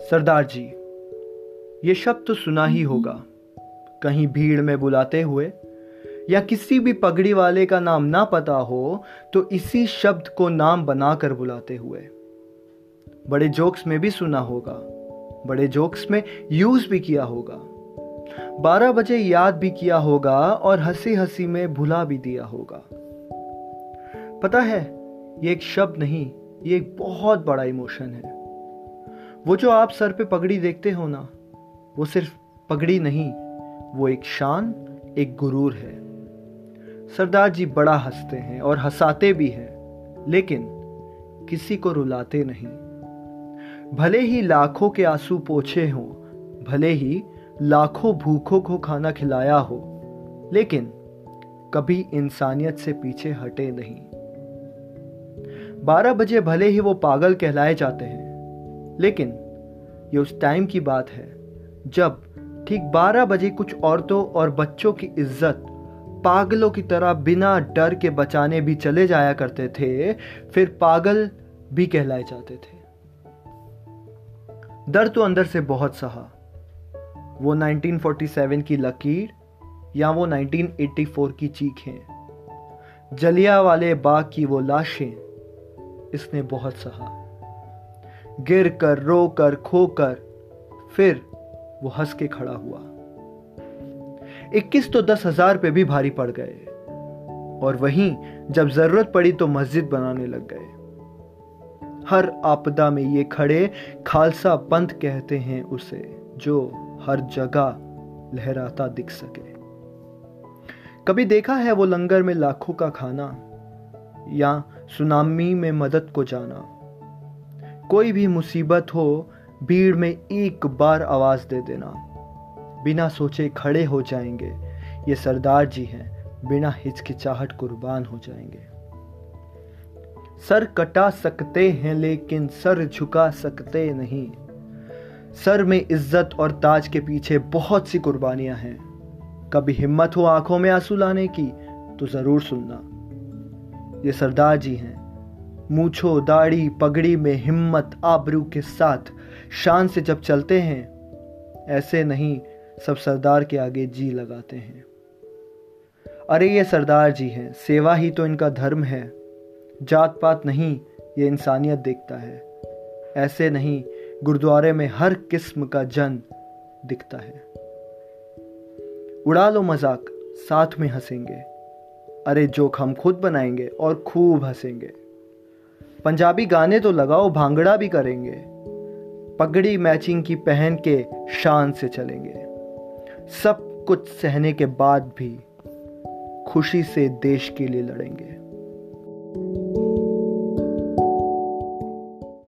सरदार जी, ये शब्द तो सुना ही होगा। कहीं भीड़ में बुलाते हुए या किसी भी पगड़ी वाले का नाम ना पता हो तो इसी शब्द को नाम बनाकर बुलाते हुए। बड़े जोक्स में भी सुना होगा, बड़े जोक्स में यूज़ भी किया होगा। बारह बजे याद भी किया होगा और हँसी हँसी में भुला भी दिया होगा। पता है, ये एक शब्द नहीं, ये एक बहुत बड़ा इमोशन है। वो जो आप सर पे पगड़ी देखते हो ना, वो सिर्फ़ पगड़ी नहीं, वो एक शान, एक गुरूर है। सरदार जी बड़ा हँसते हैं और हंसाते भी हैं, लेकिन किसी को रुलाते नहीं। भले ही लाखों के आँसू पोछे हों, भले ही लाखों भूखों को खाना खिलाया हो, लेकिन कभी इंसानियत से पीछे हटे नहीं। बारह बजे भले ही वो पागल कहलाए जाते हैं लेकिन ये उस टाइम की बात है जब ठीक बारह बजे कुछ औरतों और बच्चों की इज़्ज़त पागलों की तरह बिना डर के बचाने भी चले जाया करते थे, फिर पागल भी कहलाए जाते थे। डर तो अंदर से बहुत सहा। वो 1947 की लकीर या वो 1984 की चीखें जलिया वाले बाग की वो लाशें इसने बहुत सहा। गिर कर रो कर खो कर फिर वो हंस के खड़ा हुआ। इक्कीस तो दस हज़ार पे भी भारी पड़ गए और वहीं जब ज़रूरत पड़ी तो मस्जिद बनाने लग गए। हर आपदा में ये खड़े खालसा पंथ कहते हैं उसे, जो हर जगह लहराता दिख सके। कभी देखा है वो लंगर में लाखों का खाना या सुनामी में मदद को जाना? कोई भी मुसीबत हो, भीड़ में एक बार आवाज़ दे देना। बिना सोचे खड़े हो जाएँगे। ये सरदार जी हैं, बिना हिचकिचाहट कुर्बान हो जाएँगे। सर कटा सकते हैं, लेकिन सर झुका सकते नहीं। सर में इज़्ज़त और ताज के पीछे बहुत सी कुर्बानियाँ हैं। कभी हिम्मत हो आँखों में आँसू लाने की तो ज़रूर सुनना। ये सरदार जी हैं मूछो, दाढ़ी, पगड़ी में हिम्मत, आबरू के साथ। शान से जब चलते हैं, ऐसे नहीं, सब सरदार के आगे जी लगाते हैं। अरे ये सरदार जी हैं, सेवा ही तो इनका धर्म है। जात पात नहीं, ये इंसानियत देखता है। ऐसे नहीं, गुरुद्वारे में हर किस्म का जन दिखता है। उड़ा लो मज़ाक, साथ में हंसेंगे। अरे जोक हम खुद बनाएँगे और खूब हंसेंगे। पंजाबी गाने तो लगाओ, भांगड़ा भी करेंगे। पगड़ी मैचिंग की पहन के शान से चलेंगे। सब कुछ सहने के बाद भी खुशी से देश के लिए लड़ेंगे।